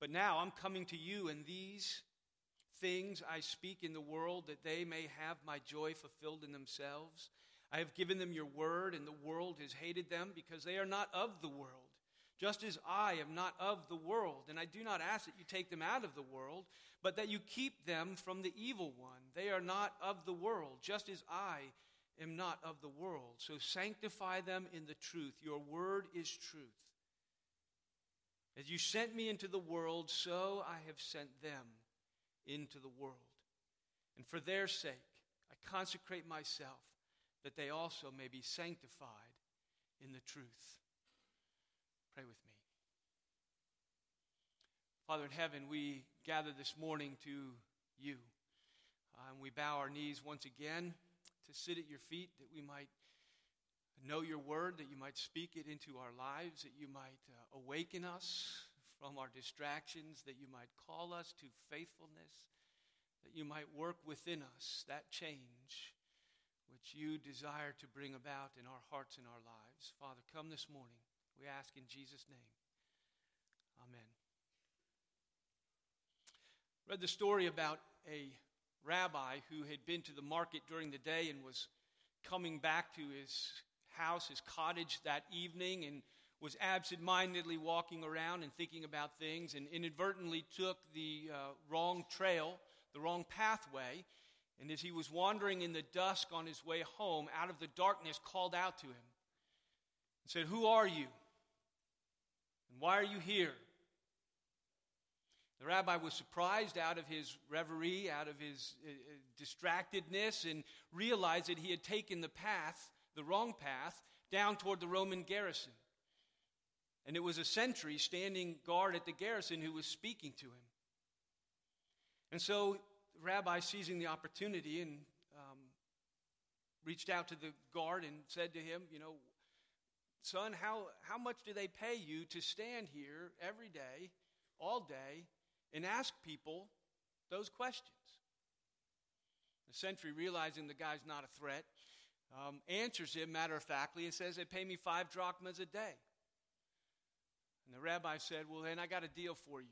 But now I'm coming to you, and these things I speak in the world that they may have my joy fulfilled in themselves. I have given them your word, and the world has hated them because they are not of the world, just as I am not of the world. And I do not ask that you take them out of the world, but that you keep them from the evil one. They are not of the world, just as I am not of the world. So sanctify them in the truth. Your word is truth. As you sent me into the world, so I have sent them into the world. And for their sake, I consecrate myself that they also may be sanctified in the truth. Pray with me. Father in heaven, we gather this morning to you. Uh, and we bow our knees once again to sit at your feet that we might know your word, that you might speak it into our lives, that you might uh, awaken us from our distractions, that you might call us to faithfulness, that you might work within us that change which you desire to bring about in our hearts and our lives. Father, come this morning. We ask in Jesus' name. Amen. Read the story about a rabbi who had been to the market during the day and was coming back to his house, his cottage that evening, and was absent mindedly walking around and thinking about things and inadvertently took the uh, wrong trail, the wrong pathway. And as he was wandering in the dusk on his way home, out of the darkness called out to him and said, Who are you? And why are you here? The rabbi was surprised out of his reverie, out of his uh, uh, distractedness, and realized that he had taken the path, the wrong path, down toward the Roman garrison. And it was a sentry standing guard at the garrison who was speaking to him. And so the rabbi, seizing the opportunity, and um, reached out to the guard and said to him, You know, son, how, how much do they pay you to stand here every day, all day, and ask people those questions. The sentry, realizing the guy's not a threat, um, answers him matter of factly and says, They pay me five drachmas a day. And the rabbi said, Well, then I got a deal for you.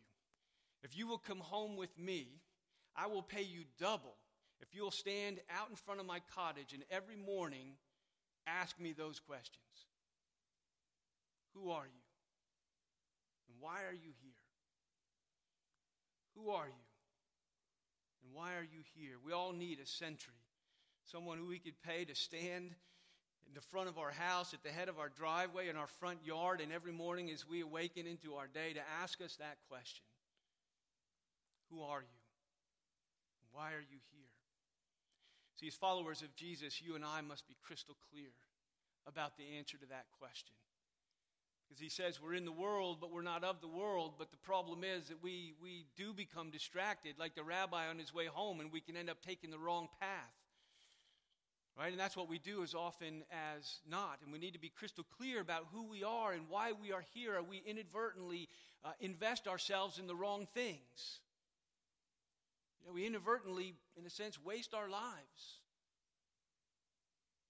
If you will come home with me, I will pay you double if you'll stand out in front of my cottage and every morning ask me those questions Who are you? And why are you here? Who are you? And why are you here? We all need a sentry, someone who we could pay to stand in the front of our house, at the head of our driveway, in our front yard, and every morning as we awaken into our day to ask us that question Who are you? Why are you here? See, as followers of Jesus, you and I must be crystal clear about the answer to that question. Because he says we're in the world, but we're not of the world. But the problem is that we, we do become distracted, like the rabbi on his way home, and we can end up taking the wrong path. Right? And that's what we do as often as not. And we need to be crystal clear about who we are and why we are here. We inadvertently uh, invest ourselves in the wrong things? You know, we inadvertently, in a sense, waste our lives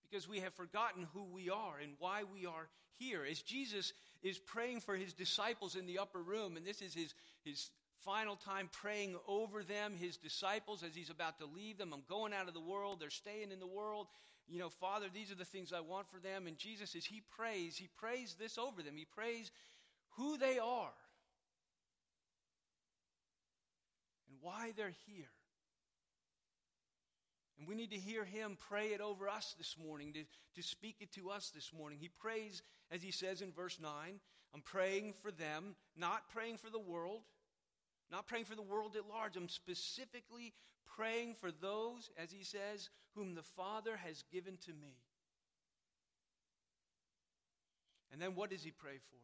because we have forgotten who we are and why we are here. As Jesus is praying for his disciples in the upper room, and this is his, his final time praying over them, his disciples, as he's about to leave them. I'm going out of the world, they're staying in the world. You know, Father, these are the things I want for them. And Jesus, as he prays, he prays this over them. He prays who they are and why they're here. And we need to hear him pray it over us this morning, to, to speak it to us this morning. He prays, as he says in verse 9, I'm praying for them, not praying for the world, not praying for the world at large. I'm specifically praying for those, as he says, whom the Father has given to me. And then what does he pray for?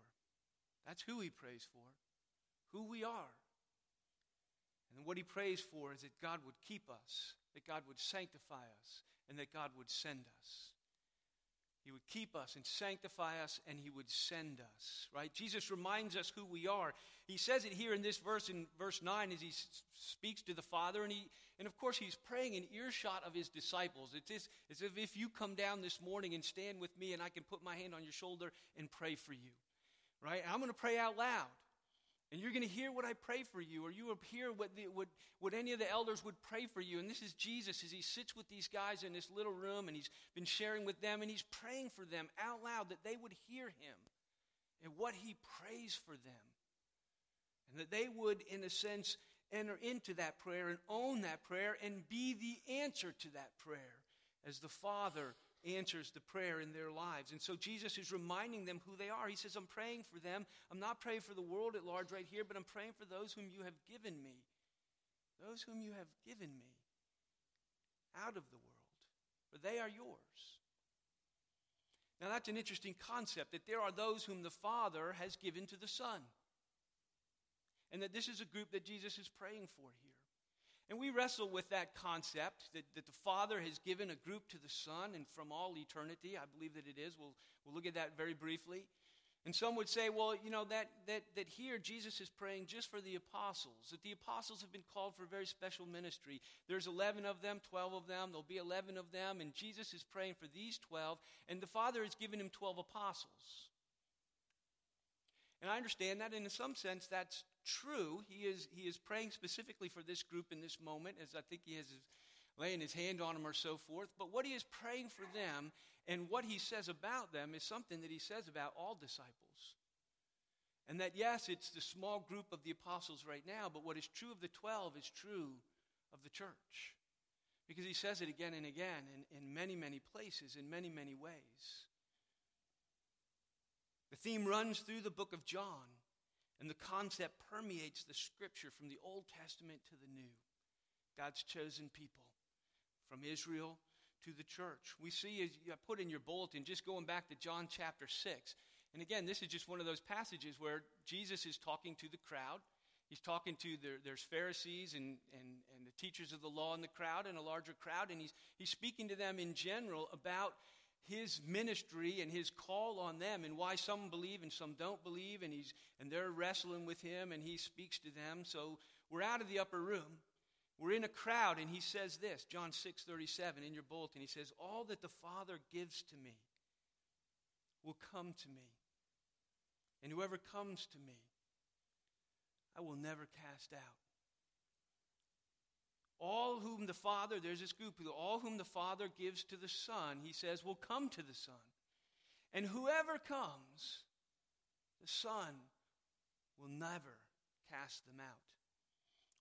That's who he prays for, who we are. And what he prays for is that God would keep us that God would sanctify us and that God would send us. He would keep us and sanctify us, and He would send us, right? Jesus reminds us who we are. He says it here in this verse, in verse 9, as He speaks to the Father, and, he, and of course, He's praying in earshot of His disciples. It's as if if you come down this morning and stand with me, and I can put my hand on your shoulder and pray for you, right? I'm going to pray out loud. And you're going to hear what I pray for you, or you will hear what, the, what, what any of the elders would pray for you. And this is Jesus as he sits with these guys in this little room and he's been sharing with them and he's praying for them out loud that they would hear him and what he prays for them. And that they would, in a sense, enter into that prayer and own that prayer and be the answer to that prayer as the Father answers the prayer in their lives. And so Jesus is reminding them who they are. He says, I'm praying for them. I'm not praying for the world at large right here, but I'm praying for those whom you have given me. Those whom you have given me out of the world, for they are yours. Now, that's an interesting concept that there are those whom the Father has given to the Son. And that this is a group that Jesus is praying for here. And we wrestle with that concept that, that the Father has given a group to the Son, and from all eternity, I believe that it is. We'll, we'll look at that very briefly. And some would say, well, you know, that, that, that here Jesus is praying just for the apostles, that the apostles have been called for a very special ministry. There's 11 of them, 12 of them, there'll be 11 of them, and Jesus is praying for these 12, and the Father has given him 12 apostles. And I understand that, and in some sense, that's true. He is, he is praying specifically for this group in this moment, as I think he is laying his hand on them or so forth. But what he is praying for them and what he says about them is something that he says about all disciples. And that, yes, it's the small group of the apostles right now, but what is true of the 12 is true of the church. Because he says it again and again in, in many, many places, in many, many ways. The theme runs through the book of John. And the concept permeates the scripture from the Old Testament to the New. God's chosen people from Israel to the church. We see, as you put in your bulletin, just going back to John chapter 6. And again, this is just one of those passages where Jesus is talking to the crowd. He's talking to, the, there's Pharisees and, and, and the teachers of the law in the crowd and a larger crowd, and he's, he's speaking to them in general about his ministry and his call on them and why some believe and some don't believe and he's and they're wrestling with him and he speaks to them. So we're out of the upper room. We're in a crowd and he says this john 6 37 in your bulletin. He says all that the father gives to me will come to me and whoever comes to me i will never cast out all whom the Father, there's this group, all whom the Father gives to the Son, he says, will come to the Son. And whoever comes, the Son will never cast them out.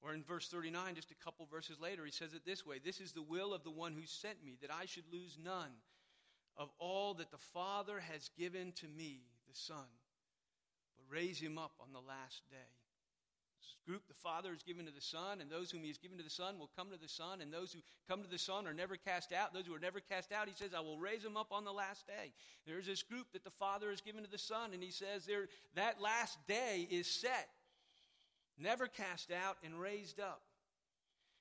Or in verse 39, just a couple verses later, he says it this way This is the will of the one who sent me, that I should lose none of all that the Father has given to me, the Son, but raise him up on the last day group the Father has given to the Son, and those whom He has given to the Son will come to the Son, and those who come to the Son are never cast out. Those who are never cast out, He says, I will raise them up on the last day. There's this group that the Father has given to the Son, and He says there, that last day is set, never cast out and raised up.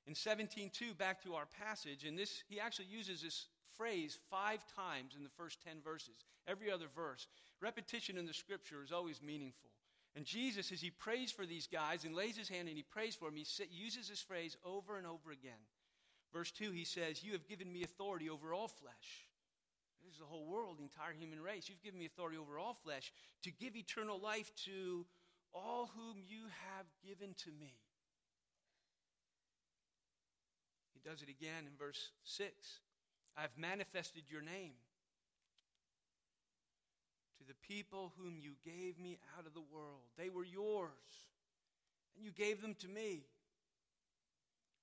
In 17:2, back to our passage, and this he actually uses this phrase five times in the first 10 verses. Every other verse. Repetition in the scripture is always meaningful. And Jesus, as he prays for these guys and lays his hand and he prays for them, he uses this phrase over and over again. Verse 2, he says, You have given me authority over all flesh. This is the whole world, the entire human race. You've given me authority over all flesh to give eternal life to all whom you have given to me. He does it again in verse 6. I've manifested your name to the people whom you gave me out of the world. They were yours, and you gave them to me.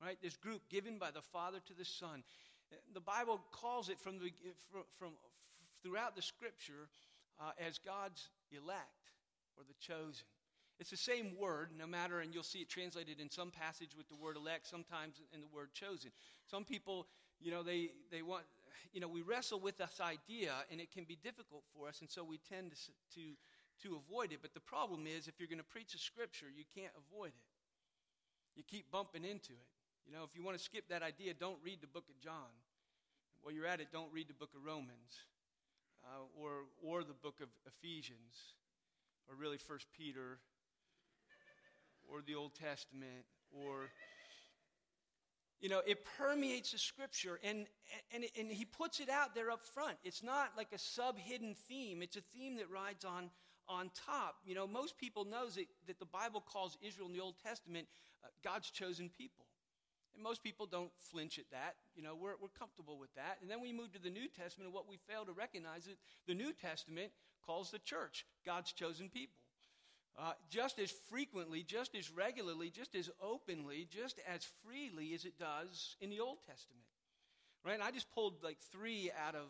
Right? This group given by the Father to the Son. The Bible calls it from, the, from, from throughout the Scripture uh, as God's elect or the chosen. It's the same word, no matter, and you'll see it translated in some passage with the word elect, sometimes in the word chosen. Some people, you know, they, they want you know, we wrestle with this idea and it can be difficult for us, and so we tend to, to, to avoid it. But the problem is, if you're going to preach a scripture, you can't avoid it. You keep bumping into it. You know, if you want to skip that idea, don't read the book of John. While you're at it, don't read the book of Romans uh, or, or the book of Ephesians or really First Peter or the Old Testament or you know, it permeates the scripture, and, and, and he puts it out there up front. It's not like a sub hidden theme, it's a theme that rides on, on top. You know, most people knows that, that the Bible calls Israel in the Old Testament uh, God's chosen people. And most people don't flinch at that. You know, we're, we're comfortable with that. And then we move to the New Testament, and what we fail to recognize is the New Testament calls the church God's chosen people. Uh, just as frequently, just as regularly, just as openly, just as freely as it does in the Old Testament. Right? And I just pulled like three out of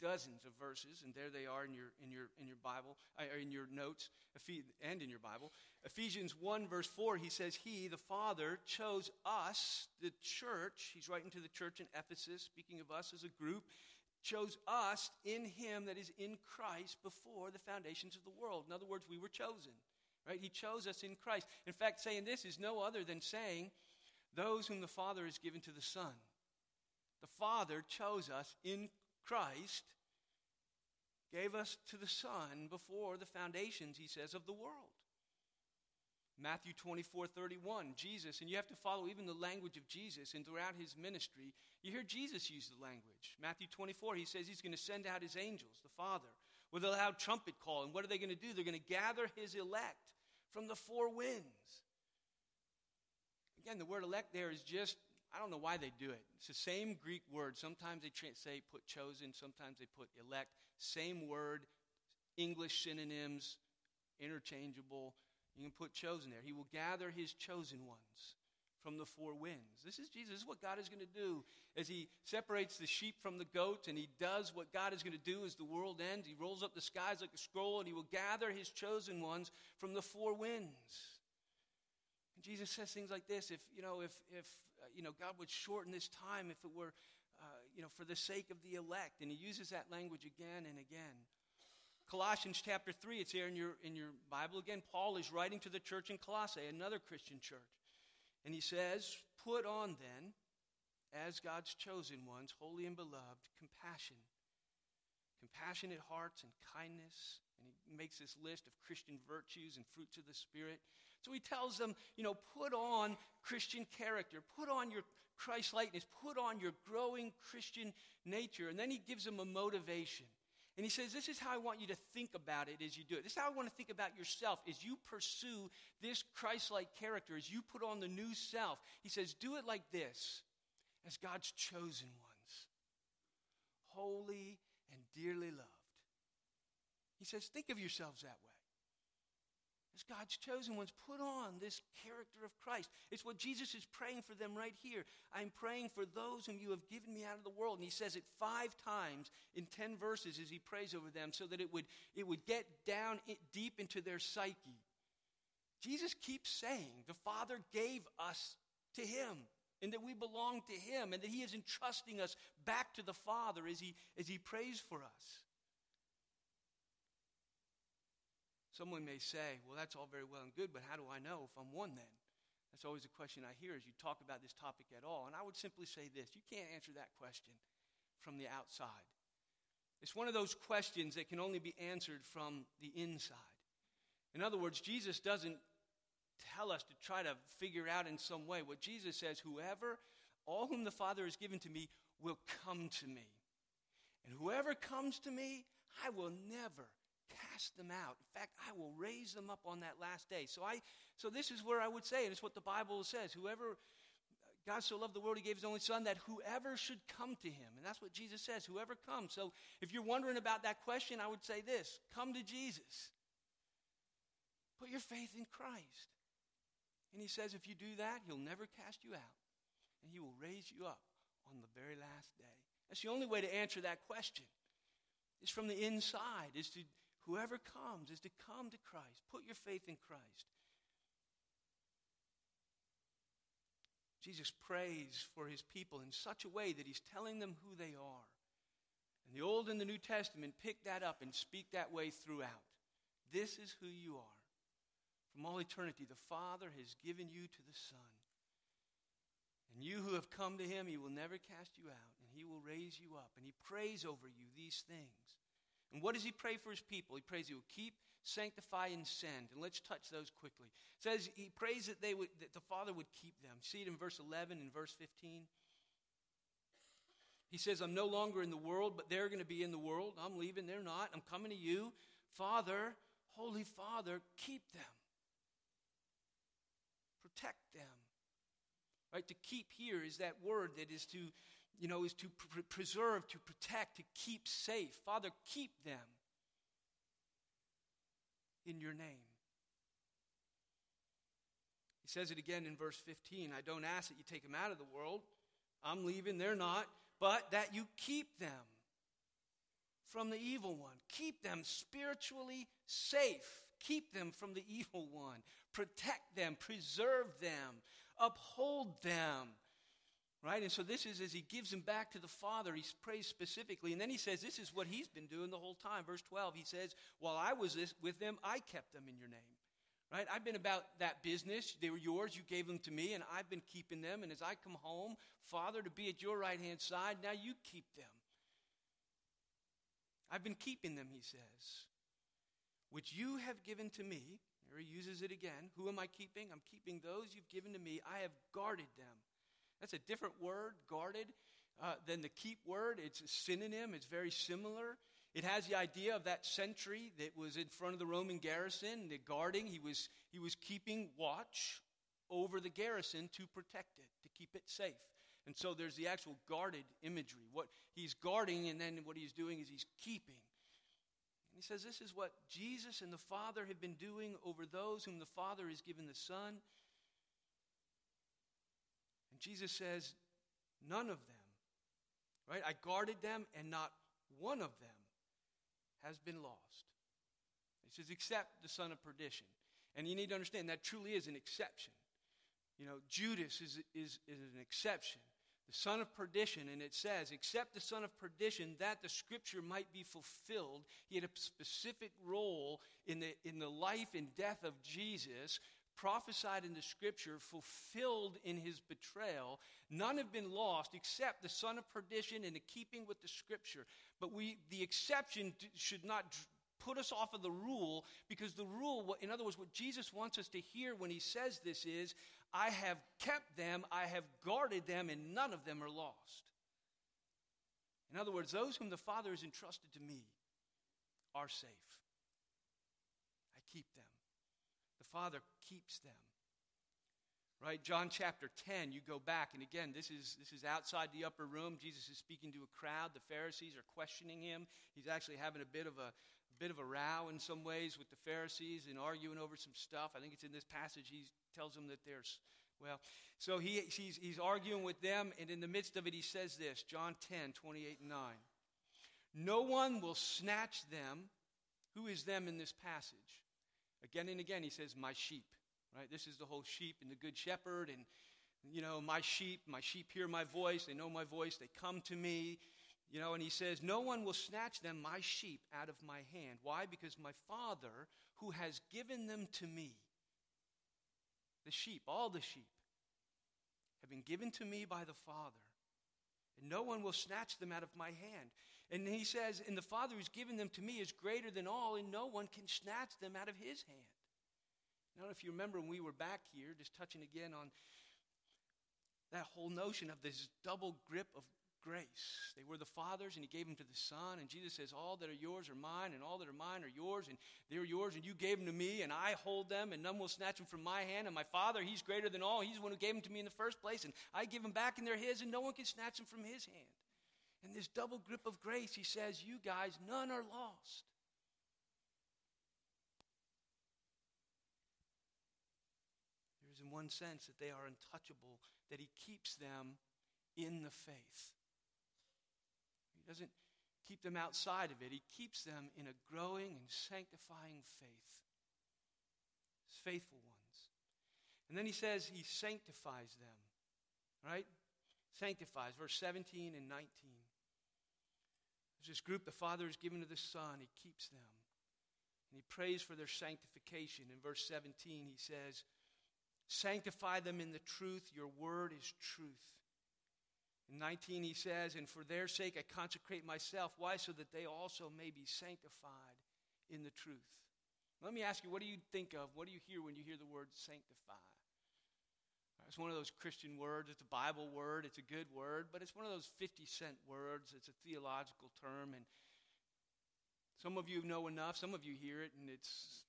dozens of verses, and there they are in your, in your, in your Bible, uh, or in your notes, and in your Bible. Ephesians 1, verse 4, he says, He, the Father, chose us, the church, he's writing to the church in Ephesus, speaking of us as a group, chose us in him that is in Christ before the foundations of the world. In other words, we were chosen. Right? He chose us in Christ. In fact, saying this is no other than saying, Those whom the Father has given to the Son. The Father chose us in Christ, gave us to the Son before the foundations, he says, of the world. Matthew 24, 31, Jesus, and you have to follow even the language of Jesus, and throughout his ministry, you hear Jesus use the language. Matthew 24, he says he's going to send out his angels, the Father, with a loud trumpet call. And what are they going to do? They're going to gather his elect from the four winds. Again, the word elect there is just I don't know why they do it. It's the same Greek word. Sometimes they say put chosen, sometimes they put elect. Same word, English synonyms, interchangeable. You can put chosen there. He will gather his chosen ones from the four winds. This is Jesus. This is what God is going to do as he separates the sheep from the goats and he does what God is going to do as the world ends. He rolls up the skies like a scroll and he will gather his chosen ones from the four winds. And Jesus says things like this if, you know, if, if uh, you know, God would shorten this time if it were, uh, you know, for the sake of the elect. And he uses that language again and again. Colossians chapter 3, it's here in your, in your Bible. Again, Paul is writing to the church in Colossae, another Christian church. And he says, Put on then, as God's chosen ones, holy and beloved, compassion, compassionate hearts and kindness. And he makes this list of Christian virtues and fruits of the Spirit. So he tells them, you know, put on Christian character, put on your Christ likeness, put on your growing Christian nature. And then he gives them a motivation. And he says, This is how I want you to think about it as you do it. This is how I want to think about yourself as you pursue this Christ like character, as you put on the new self. He says, Do it like this as God's chosen ones, holy and dearly loved. He says, Think of yourselves that way as God's chosen ones, put on this character of Christ. It's what Jesus is praying for them right here. I'm praying for those whom you have given me out of the world. And he says it five times in 10 verses as he prays over them so that it would, it would get down deep into their psyche. Jesus keeps saying the Father gave us to him and that we belong to him and that he is entrusting us back to the Father as he, as he prays for us. Someone may say, well, that's all very well and good, but how do I know if I'm one then? That's always a question I hear as you talk about this topic at all. And I would simply say this you can't answer that question from the outside. It's one of those questions that can only be answered from the inside. In other words, Jesus doesn't tell us to try to figure out in some way. What Jesus says, whoever, all whom the Father has given to me, will come to me. And whoever comes to me, I will never cast them out. In fact, I will raise them up on that last day. So I so this is where I would say, and it's what the Bible says, whoever God so loved the world, he gave his only son that whoever should come to him. And that's what Jesus says, whoever comes. So if you're wondering about that question, I would say this come to Jesus. Put your faith in Christ. And he says, if you do that, he'll never cast you out. And he will raise you up on the very last day. That's the only way to answer that question. It's from the inside, is to Whoever comes is to come to Christ. Put your faith in Christ. Jesus prays for his people in such a way that he's telling them who they are. And the Old and the New Testament pick that up and speak that way throughout. This is who you are. From all eternity, the Father has given you to the Son. And you who have come to him, he will never cast you out, and he will raise you up. And he prays over you these things. And what does he pray for his people? He prays he will keep, sanctify, and send. And let's touch those quickly. It says he prays that they would that the Father would keep them. See it in verse 11 and verse 15. He says, I'm no longer in the world, but they're going to be in the world. I'm leaving, they're not. I'm coming to you. Father, Holy Father, keep them. Protect them. Right? To keep here is that word that is to, you know, is to pr- preserve, to protect, to keep safe. Father, keep them in your name. He says it again in verse 15 I don't ask that you take them out of the world. I'm leaving, they're not, but that you keep them from the evil one. Keep them spiritually safe. Keep them from the evil one. Protect them, preserve them, uphold them. Right? And so this is as he gives them back to the Father, he prays specifically. And then he says, This is what he's been doing the whole time. Verse 12, he says, While I was with them, I kept them in your name. Right? I've been about that business. They were yours. You gave them to me, and I've been keeping them. And as I come home, Father, to be at your right hand side, now you keep them. I've been keeping them, he says, which you have given to me. Here he uses it again. Who am I keeping? I'm keeping those you've given to me. I have guarded them. That's a different word, guarded, uh, than the keep word. It's a synonym, it's very similar. It has the idea of that sentry that was in front of the Roman garrison, the guarding. He was, he was keeping watch over the garrison to protect it, to keep it safe. And so there's the actual guarded imagery. What he's guarding, and then what he's doing is he's keeping. And he says, This is what Jesus and the Father have been doing over those whom the Father has given the Son. And Jesus says, None of them, right? I guarded them, and not one of them has been lost. He says, except the son of perdition. And you need to understand that truly is an exception. You know, Judas is, is, is an exception. The son of perdition, and it says, except the son of perdition, that the scripture might be fulfilled. He had a specific role in the, in the life and death of Jesus prophesied in the scripture, fulfilled in his betrayal. None have been lost except the son of perdition in the keeping with the scripture. But we, the exception should not put us off of the rule because the rule, in other words, what Jesus wants us to hear when he says this is, I have kept them, I have guarded them, and none of them are lost. In other words, those whom the Father has entrusted to me are safe. I keep them. Father keeps them. Right? John chapter 10, you go back, and again, this is, this is outside the upper room. Jesus is speaking to a crowd. The Pharisees are questioning him. He's actually having a bit of a, a bit of a row in some ways with the Pharisees and arguing over some stuff. I think it's in this passage he tells them that there's, well, so he, he's, he's arguing with them, and in the midst of it, he says this John 10, 28 and 9. No one will snatch them. Who is them in this passage? Again and again, he says, My sheep. Right? This is the whole sheep and the good shepherd. And, you know, my sheep, my sheep hear my voice. They know my voice. They come to me. You know, and he says, No one will snatch them, my sheep, out of my hand. Why? Because my Father, who has given them to me, the sheep, all the sheep, have been given to me by the Father. And no one will snatch them out of my hand. And he says, And the Father who's given them to me is greater than all, and no one can snatch them out of his hand. Now, if you remember when we were back here, just touching again on that whole notion of this double grip of grace. They were the Father's, and He gave them to the Son. And Jesus says, All that are yours are mine, and all that are mine are yours, and they're yours, and you gave them to me, and I hold them, and none will snatch them from my hand. And my Father, He's greater than all. He's the one who gave them to me in the first place, and I give them back, and they're His, and no one can snatch them from His hand. In this double grip of grace, he says, You guys, none are lost. There's, in one sense, that they are untouchable, that he keeps them in the faith. He doesn't keep them outside of it, he keeps them in a growing and sanctifying faith. His faithful ones. And then he says he sanctifies them, right? Sanctifies, verse 17 and 19. There's this group the Father has given to the Son. He keeps them. And he prays for their sanctification. In verse 17, he says, Sanctify them in the truth. Your word is truth. In 19, he says, And for their sake I consecrate myself. Why? So that they also may be sanctified in the truth. Let me ask you, what do you think of? What do you hear when you hear the word sanctify? It's one of those Christian words. It's a Bible word. It's a good word, but it's one of those 50 cent words. It's a theological term. And Some of you know enough, some of you hear it, and it's,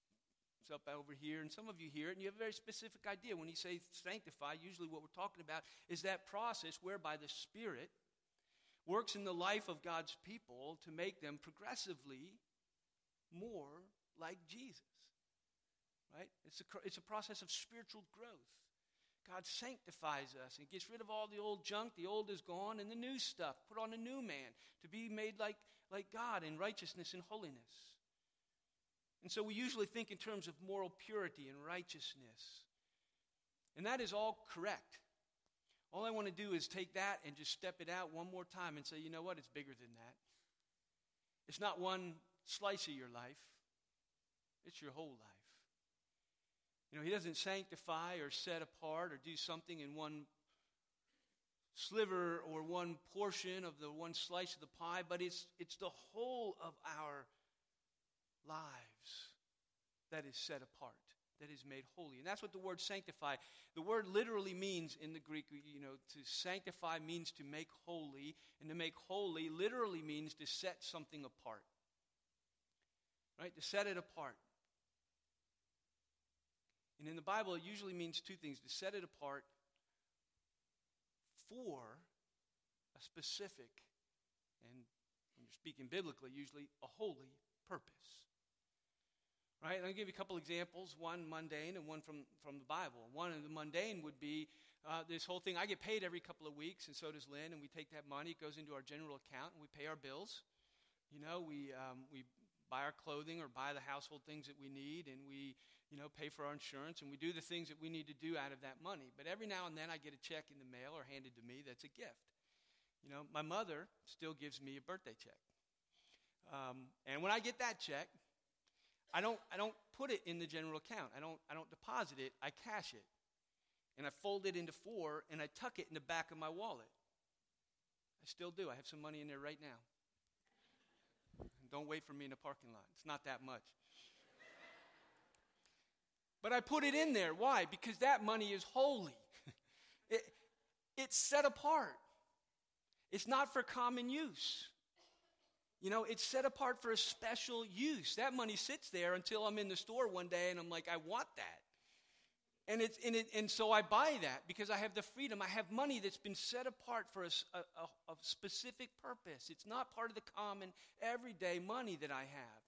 it's up over here, and some of you hear it, and you have a very specific idea. When you say sanctify, usually what we're talking about is that process whereby the Spirit works in the life of God's people to make them progressively more like Jesus. Right? It's a, it's a process of spiritual growth. God sanctifies us and gets rid of all the old junk. The old is gone, and the new stuff. Put on a new man to be made like, like God in righteousness and holiness. And so we usually think in terms of moral purity and righteousness. And that is all correct. All I want to do is take that and just step it out one more time and say, you know what? It's bigger than that. It's not one slice of your life, it's your whole life. You know, He doesn't sanctify or set apart or do something in one sliver or one portion of the one slice of the pie, but it's, it's the whole of our lives that is set apart, that is made holy. And that's what the word sanctify. The word literally means in the Greek, you know, to sanctify means to make holy, and to make holy literally means to set something apart. Right? To set it apart. And in the Bible, it usually means two things to set it apart for a specific, and when you're speaking biblically, usually a holy purpose. Right? I'll give you a couple examples, one mundane and one from, from the Bible. One of the mundane would be uh, this whole thing. I get paid every couple of weeks, and so does Lynn, and we take that money, it goes into our general account, and we pay our bills. You know, we, um, we buy our clothing or buy the household things that we need, and we you know, pay for our insurance, and we do the things that we need to do out of that money. But every now and then I get a check in the mail or handed to me that's a gift. You know, my mother still gives me a birthday check. Um, and when I get that check, I don't, I don't put it in the general account. I don't, I don't deposit it. I cash it. And I fold it into four, and I tuck it in the back of my wallet. I still do. I have some money in there right now. Don't wait for me in the parking lot. It's not that much. But I put it in there. Why? Because that money is holy. it, it's set apart. It's not for common use. You know, it's set apart for a special use. That money sits there until I'm in the store one day and I'm like, I want that. And, it's, and, it, and so I buy that because I have the freedom. I have money that's been set apart for a, a, a specific purpose. It's not part of the common, everyday money that I have.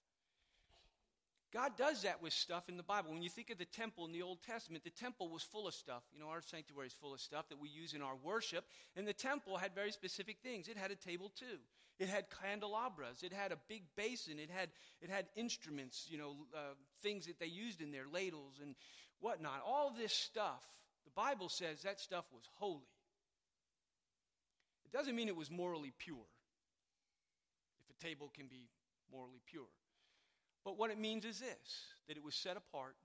God does that with stuff in the Bible. When you think of the temple in the Old Testament, the temple was full of stuff. You know, our sanctuary is full of stuff that we use in our worship. And the temple had very specific things. It had a table too. It had candelabras. It had a big basin. It had, it had instruments, you know, uh, things that they used in there, ladles and whatnot. All this stuff, the Bible says that stuff was holy. It doesn't mean it was morally pure. If a table can be morally pure. But what it means is this that it was set apart,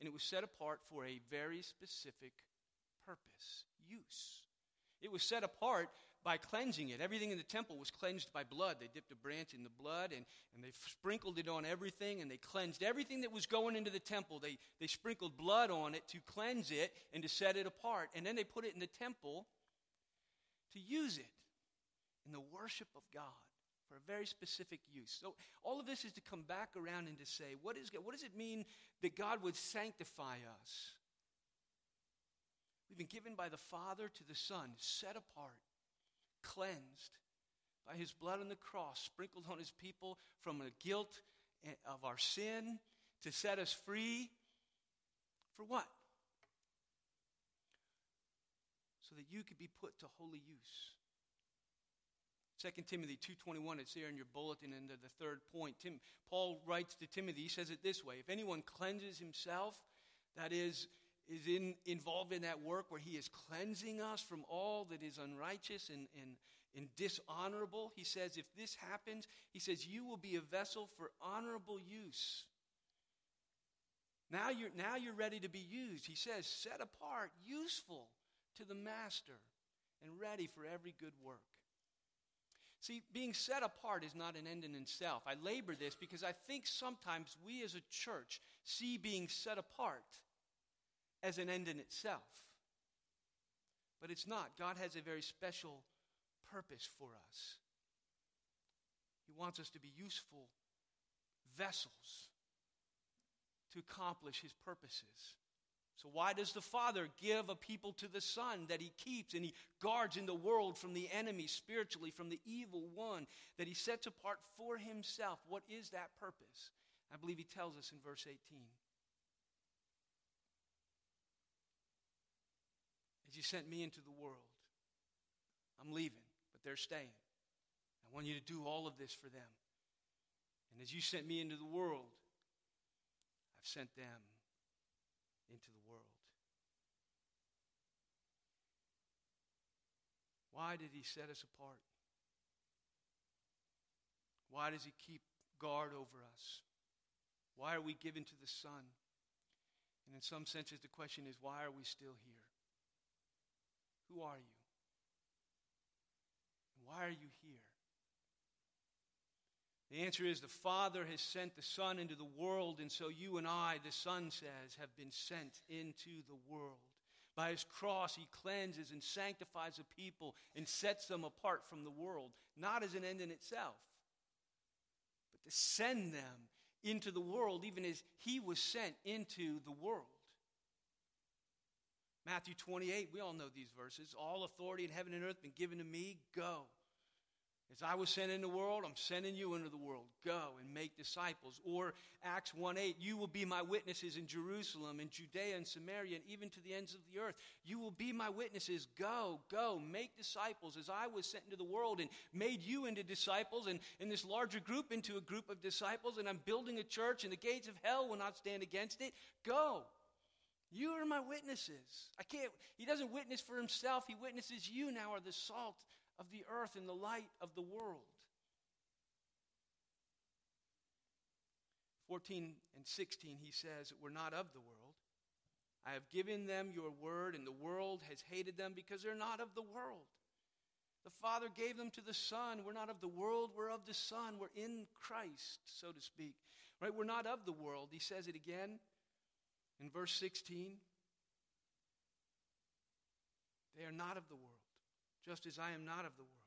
and it was set apart for a very specific purpose, use. It was set apart by cleansing it. Everything in the temple was cleansed by blood. They dipped a branch in the blood and, and they sprinkled it on everything and they cleansed everything that was going into the temple. They, they sprinkled blood on it to cleanse it and to set it apart. And then they put it in the temple to use it in the worship of God for a very specific use. So all of this is to come back around and to say, what, is, what does it mean that God would sanctify us? We've been given by the Father to the Son, set apart, cleansed by his blood on the cross, sprinkled on his people from the guilt eh, of our sin to set us free. For what? So that you could be put to holy use. 2 Timothy 2.21, it's there in your bulletin under the third point. Tim, Paul writes to Timothy, he says it this way, if anyone cleanses himself, that is, is in, involved in that work where he is cleansing us from all that is unrighteous and, and, and dishonorable, he says, if this happens, he says, you will be a vessel for honorable use. Now you're, now you're ready to be used. He says, set apart, useful to the master, and ready for every good work. See, being set apart is not an end in itself. I labor this because I think sometimes we as a church see being set apart as an end in itself. But it's not. God has a very special purpose for us. He wants us to be useful vessels to accomplish his purposes. So, why does the Father give a people to the Son that he keeps and he guards in the world from the enemy spiritually, from the evil one that he sets apart for himself? What is that purpose? I believe he tells us in verse 18. As you sent me into the world, I'm leaving, but they're staying. I want you to do all of this for them. And as you sent me into the world, I've sent them into the world. Why did he set us apart? Why does he keep guard over us? Why are we given to the Son? And in some senses, the question is why are we still here? Who are you? Why are you here? The answer is the Father has sent the Son into the world, and so you and I, the Son says, have been sent into the world. By his cross, he cleanses and sanctifies a people and sets them apart from the world, not as an end in itself, but to send them into the world, even as he was sent into the world. Matthew 28, we all know these verses. All authority in heaven and earth been given to me. Go. As I was sent into the world, I'm sending you into the world. Go and make disciples. Or Acts 1 8, you will be my witnesses in Jerusalem, in Judea and Samaria, and even to the ends of the earth. You will be my witnesses. Go, go, make disciples as I was sent into the world and made you into disciples and in this larger group into a group of disciples. And I'm building a church, and the gates of hell will not stand against it. Go. You are my witnesses. I can't, he doesn't witness for himself, he witnesses you now are the salt of the earth and the light of the world. 14 and 16, he says, We're not of the world. I have given them your word, and the world has hated them because they're not of the world. The Father gave them to the Son. We're not of the world, we're of the Son. We're in Christ, so to speak. Right? We're not of the world. He says it again in verse 16. They are not of the world just as I am not of the world.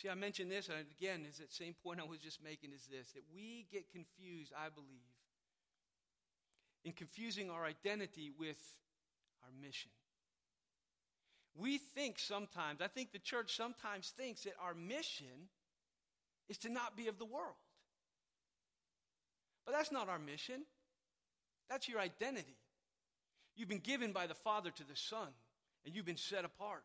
See, I mentioned this, and again, is that same point I was just making is this that we get confused, I believe, in confusing our identity with our mission. We think sometimes, I think the church sometimes thinks that our mission is to not be of the world. But that's not our mission, that's your identity. You've been given by the Father to the Son and you've been set apart.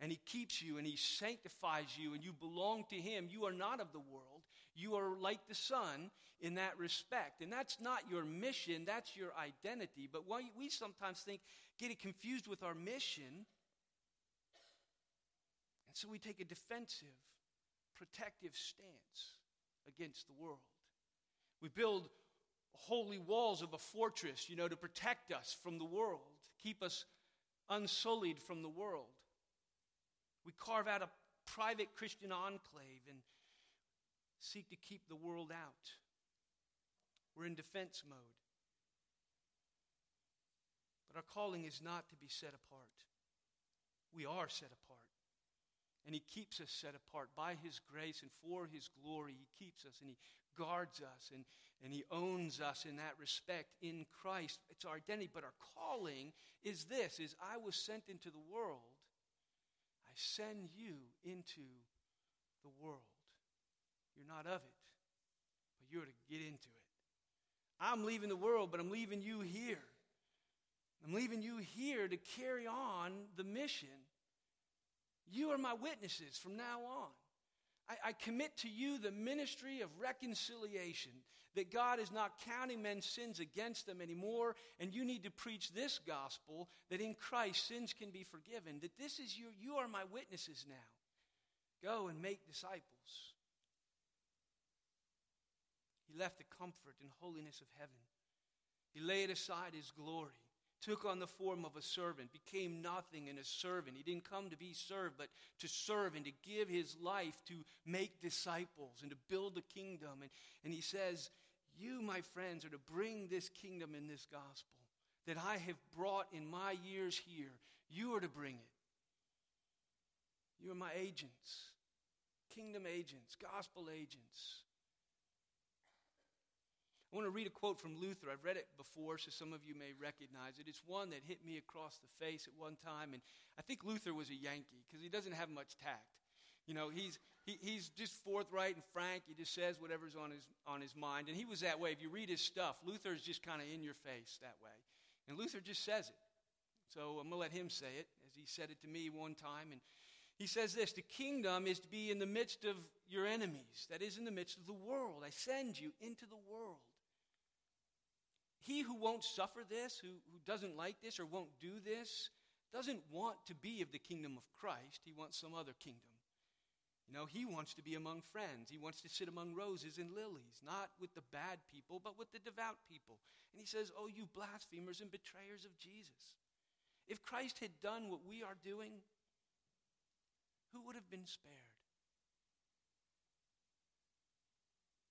And He keeps you and He sanctifies you, and you belong to Him. You are not of the world. You are like the Son in that respect. And that's not your mission, that's your identity. But we sometimes think, get it confused with our mission. And so we take a defensive, protective stance against the world. We build holy walls of a fortress, you know, to protect us from the world, keep us unsullied from the world. We carve out a private Christian enclave and seek to keep the world out. We're in defense mode. But our calling is not to be set apart. We are set apart. And He keeps us set apart by His grace and for His glory. He keeps us and He guards us and, and He owns us in that respect in Christ. It's our identity, but our calling is this is I was sent into the world. I send you into the world. You're not of it, but you're to get into it. I'm leaving the world, but I'm leaving you here. I'm leaving you here to carry on the mission. You are my witnesses from now on. I, I, commit to you the ministry of reconciliation, that God is not counting men's sins against them anymore, and you need to preach this gospel that in Christ sins can be forgiven, that this is your, you are my witnesses now. Go and make disciples. He left the comfort and holiness of heaven. He laid aside his glory took on the form of a servant, became nothing and a servant. He didn't come to be served, but to serve and to give his life to make disciples and to build a kingdom. And, and he says, You, my friends, are to bring this kingdom and this gospel that I have brought in my years here. You are to bring it. You are my agents, kingdom agents, gospel agents. I want to read a quote from Luther. I've read it before, so some of you may recognize it. It's one that hit me across the face at one time, and I think Luther was a Yankee because he doesn't have much tact. You know, he's, he, he's just forthright and frank. He just says whatever's on his, on his mind. And he was that way. If you read his stuff, Luther's just kind of in your face that way. And Luther just says it. So I'm going to let him say it, as he said it to me one time. And he says this The kingdom is to be in the midst of your enemies, that is, in the midst of the world. I send you into the world. He who won't suffer this, who, who doesn't like this or won't do this, doesn't want to be of the kingdom of Christ. He wants some other kingdom. You know, he wants to be among friends. He wants to sit among roses and lilies, not with the bad people, but with the devout people. And he says, Oh, you blasphemers and betrayers of Jesus. If Christ had done what we are doing, who would have been spared?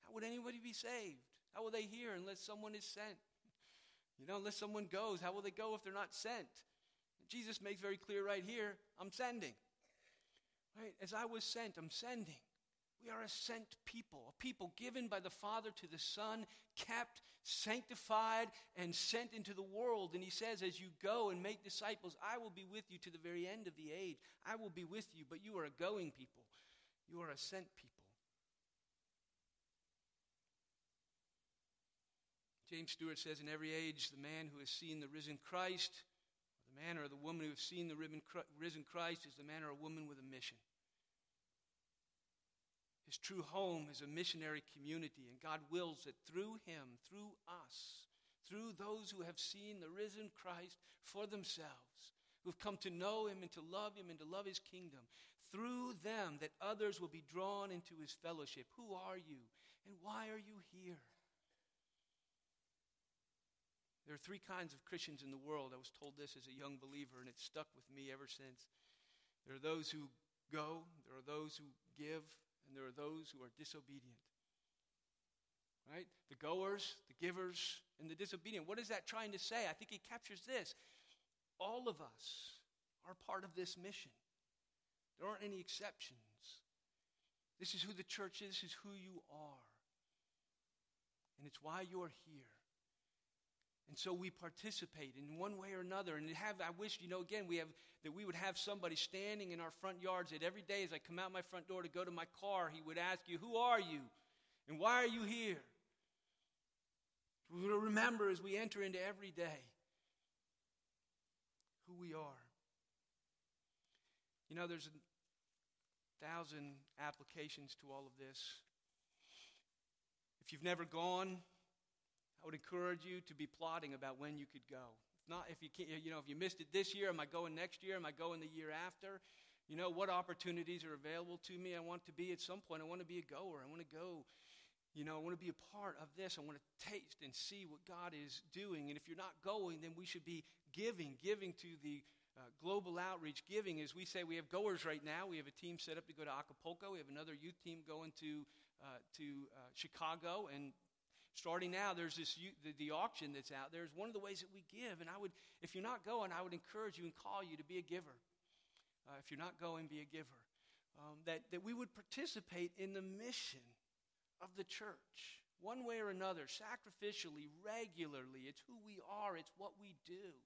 How would anybody be saved? How will they hear unless someone is sent? You know, unless someone goes, how will they go if they're not sent? Jesus makes very clear right here I'm sending. Right? As I was sent, I'm sending. We are a sent people, a people given by the Father to the Son, kept, sanctified, and sent into the world. And he says, As you go and make disciples, I will be with you to the very end of the age. I will be with you, but you are a going people. You are a sent people. James Stewart says, In every age, the man who has seen the risen Christ, the man or the woman who has seen the risen Christ, is the man or a woman with a mission. His true home is a missionary community, and God wills that through him, through us, through those who have seen the risen Christ for themselves, who've come to know him and to love him and to love his kingdom, through them that others will be drawn into his fellowship. Who are you, and why are you here? There are three kinds of Christians in the world. I was told this as a young believer, and it's stuck with me ever since. There are those who go, there are those who give, and there are those who are disobedient. Right? The goers, the givers, and the disobedient. What is that trying to say? I think it captures this. All of us are part of this mission. There aren't any exceptions. This is who the church is, this is who you are. And it's why you're here. And so we participate in one way or another. And have, I wish, you know, again, we have, that we would have somebody standing in our front yards that every day as I come out my front door to go to my car, he would ask you, Who are you? And why are you here? We will remember as we enter into every day who we are. You know, there's a thousand applications to all of this. If you've never gone, I would encourage you to be plotting about when you could go. If not, if you can't, you know, if you missed it this year, am I going next year? Am I going the year after? You know, what opportunities are available to me? I want to be at some point, I want to be a goer. I want to go. You know, I want to be a part of this. I want to taste and see what God is doing. And if you're not going, then we should be giving, giving to the uh, global outreach giving as we say we have goers right now we have a team set up to go to acapulco we have another youth team going to, uh, to uh, chicago and starting now, there's this the, the, auction that's out there. Is one of the ways that we give. And I would, if you're not going, I would encourage you and call you to be a giver. Uh, if you're not going, be a giver. Um, that, that we would participate in the mission of the church, one way or another, sacrificially, regularly. It's who we are, it's what we do.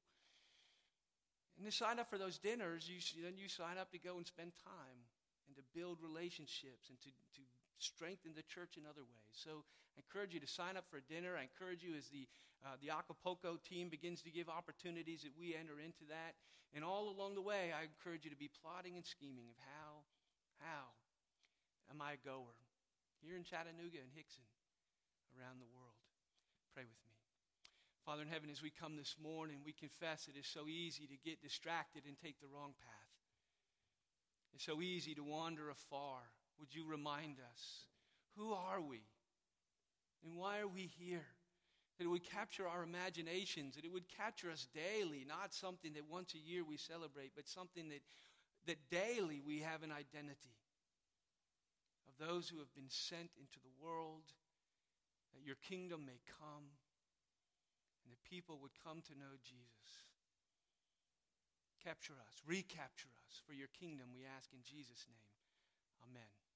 And to sign up for those dinners, you, then you sign up to go and spend time and to build relationships and to, to strengthen the church in other ways. So I encourage you to sign up for dinner. I encourage you as the, uh, the Acapulco team begins to give opportunities that we enter into that. And all along the way, I encourage you to be plotting and scheming of how, how am I a goer here in Chattanooga and Hixson around the world. Pray with me. Father in heaven, as we come this morning, we confess it is so easy to get distracted and take the wrong path. It's so easy to wander afar. Would you remind us? Who are we? And why are we here? That it would capture our imaginations, that it would capture us daily, not something that once a year we celebrate, but something that, that daily we have an identity of those who have been sent into the world, that your kingdom may come, and that people would come to know Jesus. Capture us, recapture us for your kingdom, we ask in Jesus' name. Amen.